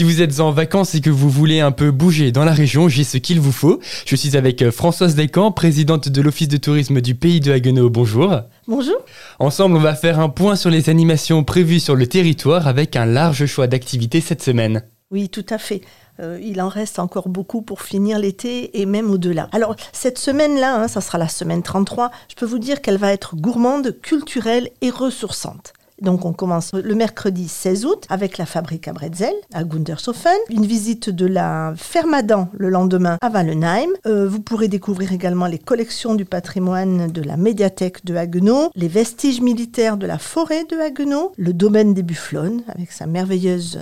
Si vous êtes en vacances et que vous voulez un peu bouger dans la région, j'ai ce qu'il vous faut. Je suis avec euh, Françoise Descamps, présidente de l'Office de tourisme du pays de Haguenau. Bonjour. Bonjour. Ensemble, on va faire un point sur les animations prévues sur le territoire avec un large choix d'activités cette semaine. Oui, tout à fait. Euh, il en reste encore beaucoup pour finir l'été et même au-delà. Alors, cette semaine-là, hein, ça sera la semaine 33, je peux vous dire qu'elle va être gourmande, culturelle et ressourçante. Donc on commence le mercredi 16 août avec la fabrique à bretzel à Gundershofen, une visite de la Fermadan le lendemain à Wallenheim. Euh, vous pourrez découvrir également les collections du patrimoine de la médiathèque de Haguenau, les vestiges militaires de la forêt de Haguenau, le domaine des Bufflones avec sa merveilleuse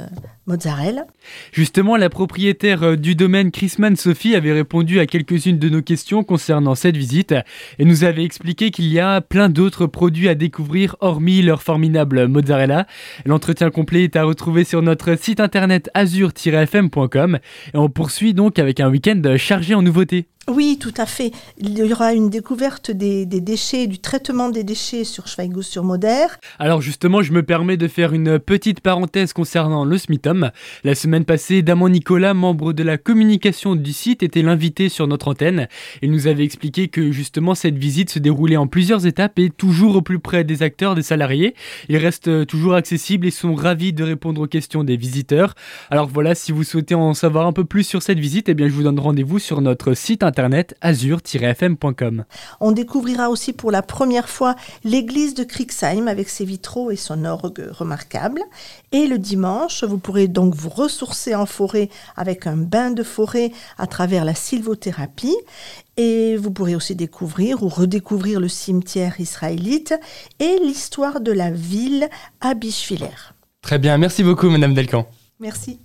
mozzarella. Justement, la propriétaire euh, du domaine Chrisman Sophie avait répondu à quelques-unes de nos questions concernant cette visite et nous avait expliqué qu'il y a plein d'autres produits à découvrir hormis leur formidable mozzarella. L'entretien complet est à retrouver sur notre site internet azur-fm.com et on poursuit donc avec un week-end chargé en nouveautés. Oui, tout à fait. Il y aura une découverte des, déchets, du traitement des déchets sur Schweighaus-sur-Moder. Alors justement, je me permets de faire une petite parenthèse concernant le SMITOM. La semaine passée, Damon Nicolas, membre de la communication du site, était l'invité sur notre antenne. Il nous avait expliqué que justement cette visite se déroulait en plusieurs étapes et toujours au plus près des acteurs, des salariés. Ils restent toujours accessibles et sont ravis de répondre aux questions des visiteurs. Alors voilà, si vous souhaitez en savoir un peu plus sur cette visite, eh bien je vous donne rendez-vous sur notre site internet internet azur-fm.com. On découvrira aussi pour la première fois l'église de Kriegsheim avec ses vitraux et son orgue remarquable. Et le dimanche, vous pourrez donc vous ressourcer en forêt avec un bain de forêt à travers la sylvothérapie. Et vous pourrez aussi découvrir ou redécouvrir le cimetière israélite et l'histoire de la ville à Bischwiller. Très bien, merci beaucoup Madame Delcan. Merci.